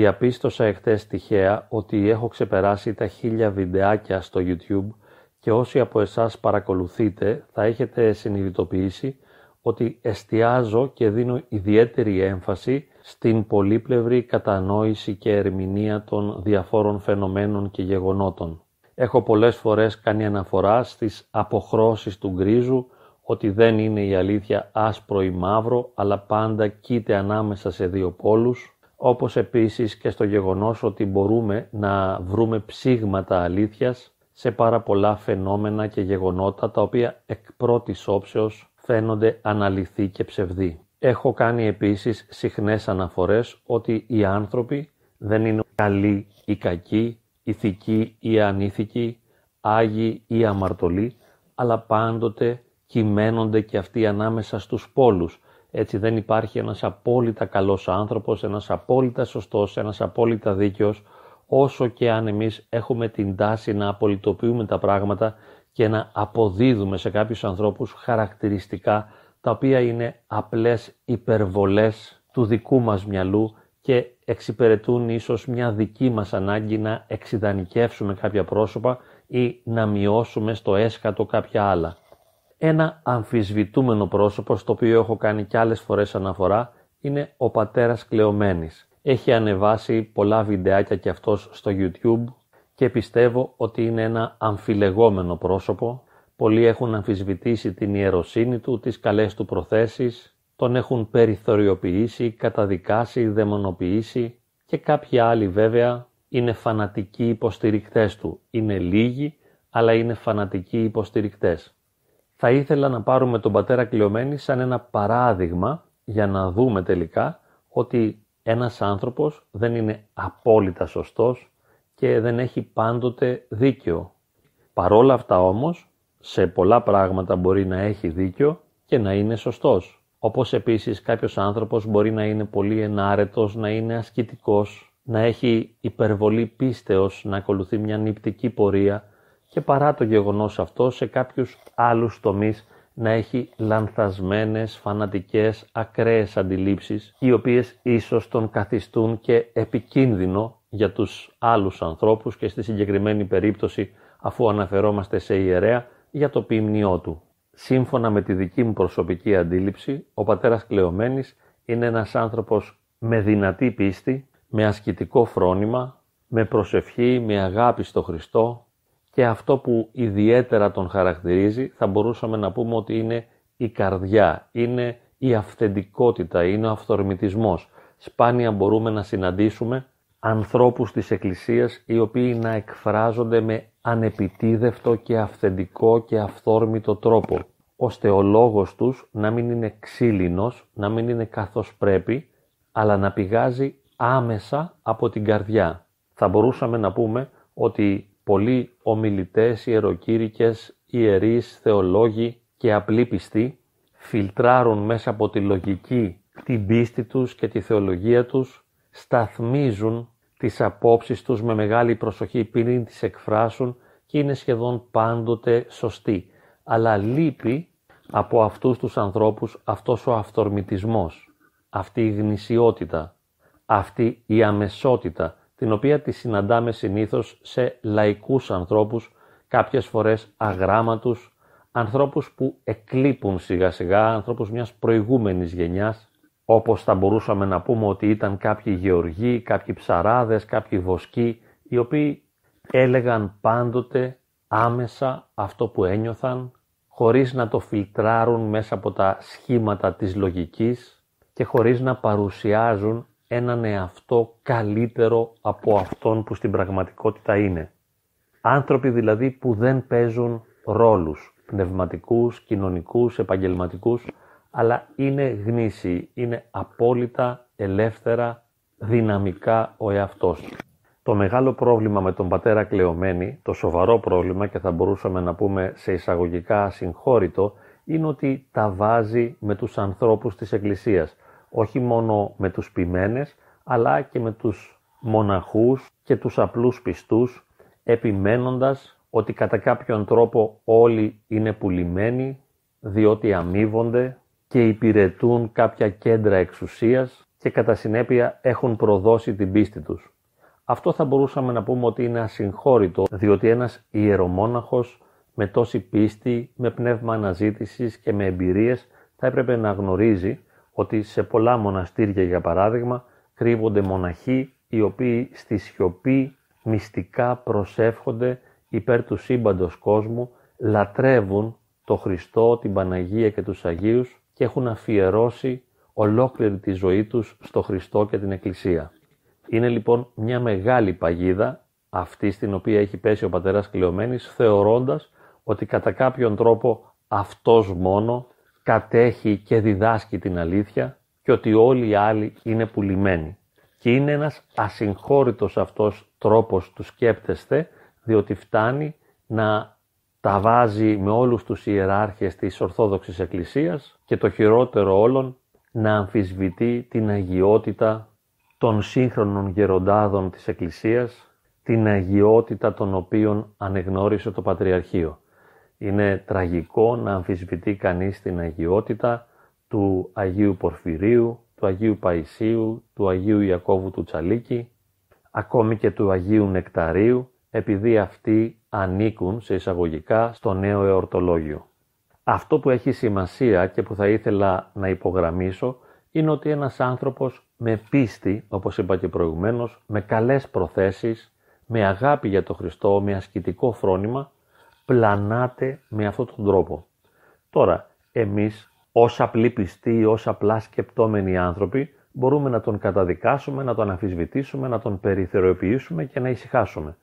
Διαπίστωσα εχθές τυχαία ότι έχω ξεπεράσει τα χίλια βιντεάκια στο YouTube και όσοι από εσάς παρακολουθείτε θα έχετε συνειδητοποιήσει ότι εστιάζω και δίνω ιδιαίτερη έμφαση στην πολύπλευρη κατανόηση και ερμηνεία των διαφόρων φαινομένων και γεγονότων. Έχω πολλές φορές κάνει αναφορά στις αποχρώσεις του γκρίζου, ότι δεν είναι η αλήθεια άσπρο ή μαύρο, αλλά πάντα κοίται ανάμεσα σε δύο πόλους, όπως επίσης και στο γεγονός ότι μπορούμε να βρούμε ψήγματα αλήθειας σε πάρα πολλά φαινόμενα και γεγονότα τα οποία εκ πρώτης όψεως φαίνονται αναλυθή και ψευδή. Έχω κάνει επίσης συχνές αναφορές ότι οι άνθρωποι δεν είναι καλοί ή κακοί, ηθικοί ή ανήθικοι, άγιοι ή αμαρτωλοί, αλλά πάντοτε κυμαίνονται και αυτοί ανάμεσα στους πόλους. Έτσι δεν υπάρχει ένας απόλυτα καλός άνθρωπος, ένας απόλυτα σωστός, ένας απόλυτα δίκαιος, όσο και αν εμείς έχουμε την τάση να απολυτοποιούμε τα πράγματα και να αποδίδουμε σε κάποιους ανθρώπους χαρακτηριστικά τα οποία είναι απλές υπερβολές του δικού μας μυαλού και εξυπηρετούν ίσως μια δική μας ανάγκη να εξειδανικεύσουμε κάποια πρόσωπα ή να μειώσουμε στο έσκατο κάποια άλλα. Ένα αμφισβητούμενο πρόσωπο, στο οποίο έχω κάνει κι άλλες φορές αναφορά, είναι ο πατέρας Κλεωμένης. Έχει ανεβάσει πολλά βιντεάκια κι αυτός στο YouTube και πιστεύω ότι είναι ένα αμφιλεγόμενο πρόσωπο. Πολλοί έχουν αμφισβητήσει την ιεροσύνη του, τις καλές του προθέσεις, τον έχουν περιθωριοποιήσει, καταδικάσει, δαιμονοποιήσει και κάποιοι άλλοι βέβαια είναι φανατικοί υποστηρικτές του. Είναι λίγοι, αλλά είναι φανατικοί υποστηρικτές. Θα ήθελα να πάρουμε τον πατέρα Κλειωμένη σαν ένα παράδειγμα για να δούμε τελικά ότι ένας άνθρωπος δεν είναι απόλυτα σωστός και δεν έχει πάντοτε δίκιο. Παρόλα αυτά όμως, σε πολλά πράγματα μπορεί να έχει δίκιο και να είναι σωστός. Όπως επίσης κάποιος άνθρωπος μπορεί να είναι πολύ ενάρετος, να είναι ασκητικός, να έχει υπερβολή πίστεως, να ακολουθεί μια νηπτική πορεία και παρά το γεγονός αυτό σε κάποιους άλλους τομείς να έχει λανθασμένες, φανατικές, ακραίες αντιλήψεις, οι οποίες ίσως τον καθιστούν και επικίνδυνο για τους άλλους ανθρώπους και στη συγκεκριμένη περίπτωση, αφού αναφερόμαστε σε ιερέα, για το ποιμνιό του. Σύμφωνα με τη δική μου προσωπική αντίληψη, ο πατέρας Κλεωμένης είναι ένας άνθρωπος με δυνατή πίστη, με ασκητικό φρόνημα, με προσευχή, με αγάπη στο Χριστό, και αυτό που ιδιαίτερα τον χαρακτηρίζει θα μπορούσαμε να πούμε ότι είναι η καρδιά, είναι η αυθεντικότητα, είναι ο αυθορμητισμός. Σπάνια μπορούμε να συναντήσουμε ανθρώπους της Εκκλησίας οι οποίοι να εκφράζονται με ανεπιτίδευτο και αυθεντικό και αυθόρμητο τρόπο, ώστε ο λόγος τους να μην είναι ξύλινος, να μην είναι καθώς πρέπει, αλλά να πηγάζει άμεσα από την καρδιά. Θα μπορούσαμε να πούμε ότι πολλοί ομιλητές, ιεροκήρυκες, ιερείς, θεολόγοι και απλοί πιστοί φιλτράρουν μέσα από τη λογική την πίστη τους και τη θεολογία τους, σταθμίζουν τις απόψεις τους με μεγάλη προσοχή πριν τις εκφράσουν και είναι σχεδόν πάντοτε σωστοί. Αλλά λείπει από αυτούς τους ανθρώπους αυτός ο αυθορμητισμός, αυτή η γνησιότητα, αυτή η αμεσότητα, την οποία τη συναντάμε συνήθως σε λαϊκούς ανθρώπους, κάποιες φορές αγράμματους, ανθρώπους που εκλείπουν σιγά σιγά, ανθρώπους μιας προηγούμενης γενιάς, όπως θα μπορούσαμε να πούμε ότι ήταν κάποιοι γεωργοί, κάποιοι ψαράδες, κάποιοι βοσκοί, οι οποίοι έλεγαν πάντοτε άμεσα αυτό που ένιωθαν, χωρίς να το φιλτράρουν μέσα από τα σχήματα της λογικής και χωρίς να παρουσιάζουν έναν εαυτό καλύτερο από αυτόν που στην πραγματικότητα είναι. Άνθρωποι δηλαδή που δεν παίζουν ρόλους πνευματικούς, κοινωνικούς, επαγγελματικούς, αλλά είναι γνήσιοι, είναι απόλυτα ελεύθερα, δυναμικά ο εαυτός Το μεγάλο πρόβλημα με τον πατέρα Κλεωμένη, το σοβαρό πρόβλημα και θα μπορούσαμε να πούμε σε εισαγωγικά συγχώρητο, είναι ότι τα βάζει με τους ανθρώπους της Εκκλησίας όχι μόνο με τους ποιμένες, αλλά και με τους μοναχούς και τους απλούς πιστούς, επιμένοντας ότι κατά κάποιον τρόπο όλοι είναι πουλημένοι, διότι αμείβονται και υπηρετούν κάποια κέντρα εξουσίας και κατά συνέπεια έχουν προδώσει την πίστη τους. Αυτό θα μπορούσαμε να πούμε ότι είναι ασυγχώρητο, διότι ένας ιερομόναχος με τόση πίστη, με πνεύμα αναζήτησης και με εμπειρίες θα έπρεπε να γνωρίζει ότι σε πολλά μοναστήρια για παράδειγμα κρύβονται μοναχοί οι οποίοι στη σιωπή μυστικά προσεύχονται υπέρ του σύμπαντος κόσμου, λατρεύουν το Χριστό, την Παναγία και τους Αγίους και έχουν αφιερώσει ολόκληρη τη ζωή τους στο Χριστό και την Εκκλησία. Είναι λοιπόν μια μεγάλη παγίδα αυτή στην οποία έχει πέσει ο πατέρας Κλεωμένης θεωρώντας ότι κατά κάποιον τρόπο αυτός μόνο κατέχει και διδάσκει την αλήθεια και ότι όλοι οι άλλοι είναι πουλημένοι. Και είναι ένας ασυγχώρητος αυτός τρόπος του σκέπτεστε, διότι φτάνει να τα βάζει με όλους τους ιεράρχες της Ορθόδοξης Εκκλησίας και το χειρότερο όλων να αμφισβητεί την αγιότητα των σύγχρονων γεροντάδων της Εκκλησίας, την αγιότητα των οποίων ανεγνώρισε το Πατριαρχείο. Είναι τραγικό να αμφισβητεί κανείς την αγιότητα του Αγίου Πορφυρίου, του Αγίου Παϊσίου, του Αγίου Ιακώβου του Τσαλίκη, ακόμη και του Αγίου Νεκταρίου, επειδή αυτοί ανήκουν σε εισαγωγικά στο νέο εορτολόγιο. Αυτό που έχει σημασία και που θα ήθελα να υπογραμμίσω είναι ότι ένας άνθρωπος με πίστη, όπως είπα και προηγουμένως, με καλές προθέσεις, με αγάπη για το Χριστό, με ασκητικό φρόνημα, πλανάται με αυτόν τον τρόπο. Τώρα, εμείς ως απλοί πιστοί, ως απλά σκεπτόμενοι άνθρωποι, μπορούμε να τον καταδικάσουμε, να τον αμφισβητήσουμε, να τον περιθωριοποιήσουμε και να ησυχάσουμε.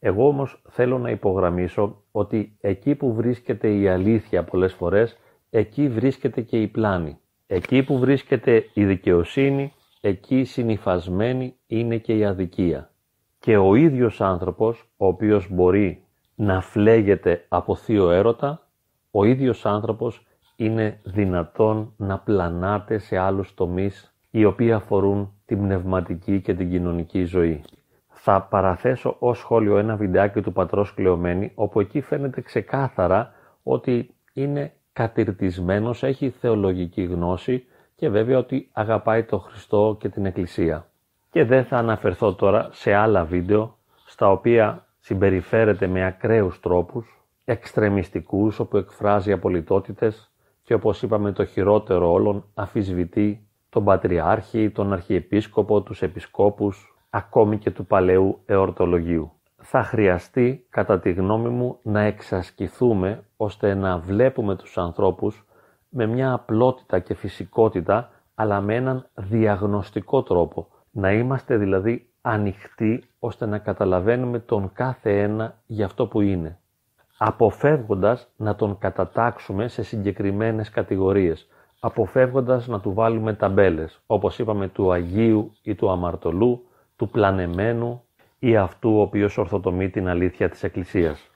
Εγώ όμως θέλω να υπογραμμίσω ότι εκεί που βρίσκεται η αλήθεια πολλές φορές, εκεί βρίσκεται και η πλάνη. Εκεί που βρίσκεται η δικαιοσύνη, εκεί συνειφασμένη είναι και η αδικία. Και ο ίδιος άνθρωπος, ο οποίος μπορεί να φλέγεται από θείο έρωτα, ο ίδιος άνθρωπος είναι δυνατόν να πλανάται σε άλλους τομείς οι οποίοι αφορούν την πνευματική και την κοινωνική ζωή. Θα παραθέσω ως σχόλιο ένα βιντεάκι του πατρός Κλεωμένη, όπου εκεί φαίνεται ξεκάθαρα ότι είναι κατηρτισμένος, έχει θεολογική γνώση και βέβαια ότι αγαπάει το Χριστό και την Εκκλησία. Και δεν θα αναφερθώ τώρα σε άλλα βίντεο, στα οποία συμπεριφέρεται με ακραίους τρόπους, εξτρεμιστικούς όπου εκφράζει απολυτότητες και όπως είπαμε το χειρότερο όλων αφισβητεί τον Πατριάρχη, τον Αρχιεπίσκοπο, τους Επισκόπους, ακόμη και του Παλαιού Εορτολογίου. Θα χρειαστεί, κατά τη γνώμη μου, να εξασκηθούμε ώστε να βλέπουμε τους ανθρώπους με μια απλότητα και φυσικότητα, αλλά με έναν διαγνωστικό τρόπο. Να είμαστε δηλαδή ανοιχτοί ώστε να καταλαβαίνουμε τον κάθε ένα για αυτό που είναι, αποφεύγοντας να τον κατατάξουμε σε συγκεκριμένες κατηγορίες, αποφεύγοντας να του βάλουμε ταμπέλες, όπως είπαμε του Αγίου ή του Αμαρτωλού, του Πλανεμένου ή αυτού ο οποίος ορθοτομεί την αλήθεια της Εκκλησίας.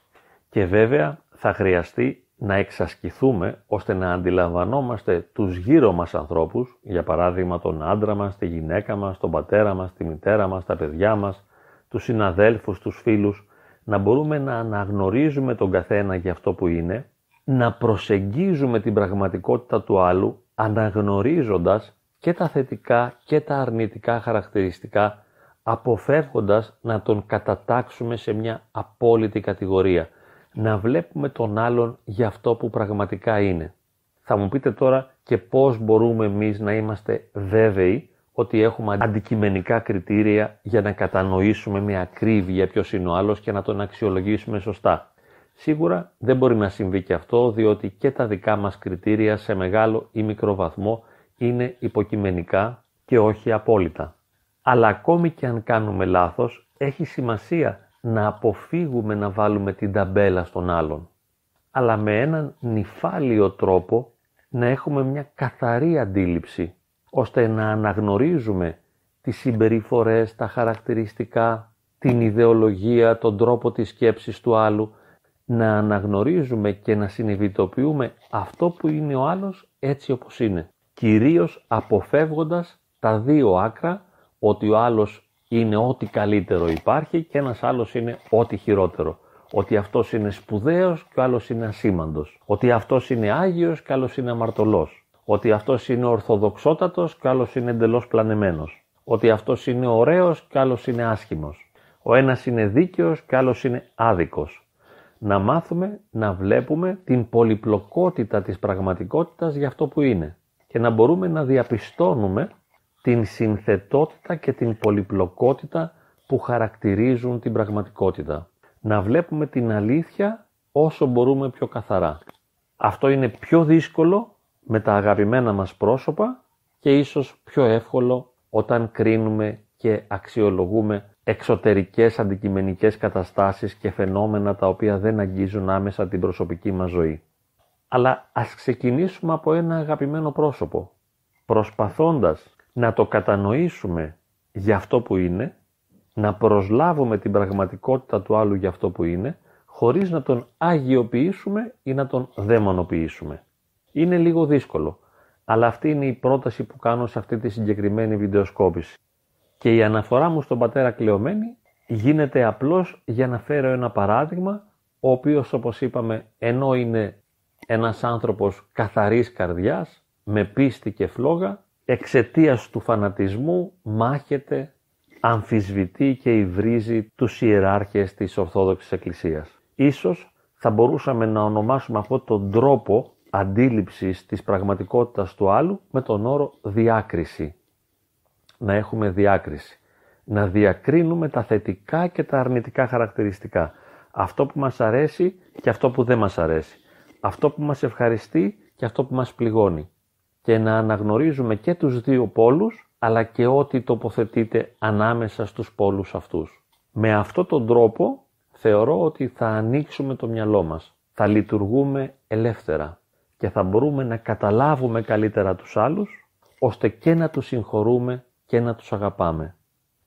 Και βέβαια θα χρειαστεί να εξασκηθούμε ώστε να αντιλαμβανόμαστε τους γύρω μας ανθρώπους, για παράδειγμα τον άντρα μας, τη γυναίκα μας, τον πατέρα μας, τη μητέρα μας, τα παιδιά μας, τους συναδέλφους, τους φίλους, να μπορούμε να αναγνωρίζουμε τον καθένα για αυτό που είναι, να προσεγγίζουμε την πραγματικότητα του άλλου αναγνωρίζοντας και τα θετικά και τα αρνητικά χαρακτηριστικά, αποφεύγοντας να τον κατατάξουμε σε μια απόλυτη κατηγορία να βλέπουμε τον άλλον για αυτό που πραγματικά είναι. Θα μου πείτε τώρα και πώς μπορούμε εμείς να είμαστε βέβαιοι ότι έχουμε αντικειμενικά κριτήρια για να κατανοήσουμε με ακρίβεια ποιος είναι ο άλλος και να τον αξιολογήσουμε σωστά. Σίγουρα δεν μπορεί να συμβεί και αυτό, διότι και τα δικά μας κριτήρια σε μεγάλο ή μικρό βαθμό είναι υποκειμενικά και όχι απόλυτα. Αλλά ακόμη και αν κάνουμε λάθος, έχει σημασία να αποφύγουμε να βάλουμε την ταμπέλα στον άλλον, αλλά με έναν νυφάλιο τρόπο να έχουμε μια καθαρή αντίληψη, ώστε να αναγνωρίζουμε τις συμπεριφορές, τα χαρακτηριστικά, την ιδεολογία, τον τρόπο της σκέψης του άλλου, να αναγνωρίζουμε και να συνειδητοποιούμε αυτό που είναι ο άλλος έτσι όπως είναι. Κυρίως αποφεύγοντας τα δύο άκρα, ότι ο άλλος είναι ό,τι καλύτερο υπάρχει και ένας άλλος είναι ό,τι χειρότερο. Ότι αυτός είναι σπουδαίος και ο άλλος είναι ασήμαντος. Ότι αυτός είναι άγιος και ο άλλος είναι αμαρτωλός. Ότι αυτός είναι ορθοδοξότατος και άλλος είναι εντελώς πλανεμένος. Ότι αυτός είναι ωραίος και άλλος είναι άσχημος. Ο ένας είναι δίκαιος και άλλος είναι άδικος. Να μάθουμε να βλέπουμε την πολυπλοκότητα της πραγματικότητας για αυτό που είναι και να μπορούμε να διαπιστώνουμε την συνθετότητα και την πολυπλοκότητα που χαρακτηρίζουν την πραγματικότητα. Να βλέπουμε την αλήθεια όσο μπορούμε πιο καθαρά. Αυτό είναι πιο δύσκολο με τα αγαπημένα μας πρόσωπα και ίσως πιο εύκολο όταν κρίνουμε και αξιολογούμε εξωτερικές αντικειμενικές καταστάσεις και φαινόμενα τα οποία δεν αγγίζουν άμεσα την προσωπική μας ζωή. Αλλά ας ξεκινήσουμε από ένα αγαπημένο πρόσωπο, προσπαθώντας να το κατανοήσουμε για αυτό που είναι, να προσλάβουμε την πραγματικότητα του άλλου για αυτό που είναι, χωρίς να τον αγιοποιήσουμε ή να τον δαιμονοποιήσουμε. Είναι λίγο δύσκολο, αλλά αυτή είναι η πρόταση που κάνω σε αυτή τη συγκεκριμένη βιντεοσκόπηση. Και η αναφορά μου στον πατέρα Κλεωμένη γίνεται απλώς για να φέρω ένα παράδειγμα, ο οποίος όπως είπαμε ενώ είναι ένας άνθρωπος καθαρής καρδιάς, με πίστη και φλόγα, εξαιτίας του φανατισμού μάχεται, αμφισβητεί και υβρίζει τους ιεράρχες της Ορθόδοξης Εκκλησίας. Ίσως θα μπορούσαμε να ονομάσουμε αυτόν τον τρόπο αντίληψης της πραγματικότητας του άλλου με τον όρο διάκριση. Να έχουμε διάκριση. Να διακρίνουμε τα θετικά και τα αρνητικά χαρακτηριστικά. Αυτό που μας αρέσει και αυτό που δεν μας αρέσει. Αυτό που μας ευχαριστεί και αυτό που μας πληγώνει. Και να αναγνωρίζουμε και τους δύο πόλους, αλλά και ό,τι τοποθετείται ανάμεσα στους πόλους αυτούς. Με αυτόν τον τρόπο θεωρώ ότι θα ανοίξουμε το μυαλό μας. Θα λειτουργούμε ελεύθερα και θα μπορούμε να καταλάβουμε καλύτερα τους άλλους, ώστε και να τους συγχωρούμε και να τους αγαπάμε.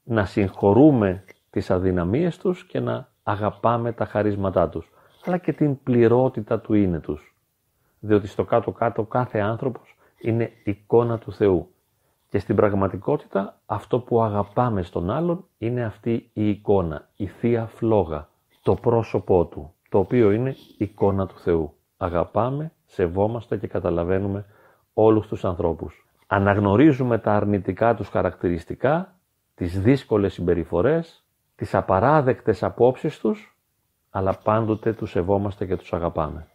Να συγχωρούμε τις αδυναμίες τους και να αγαπάμε τα χαρίσματά τους, αλλά και την πληρότητα του είναι τους. Διότι στο κάτω-κάτω κάθε άνθρωπος είναι εικόνα του Θεού. Και στην πραγματικότητα αυτό που αγαπάμε στον άλλον είναι αυτή η εικόνα, η Θεία Φλόγα, το πρόσωπό του, το οποίο είναι εικόνα του Θεού. Αγαπάμε, σεβόμαστε και καταλαβαίνουμε όλους τους ανθρώπους. Αναγνωρίζουμε τα αρνητικά τους χαρακτηριστικά, τις δύσκολες συμπεριφορές, τις απαράδεκτες απόψεις τους, αλλά πάντοτε τους σεβόμαστε και τους αγαπάμε.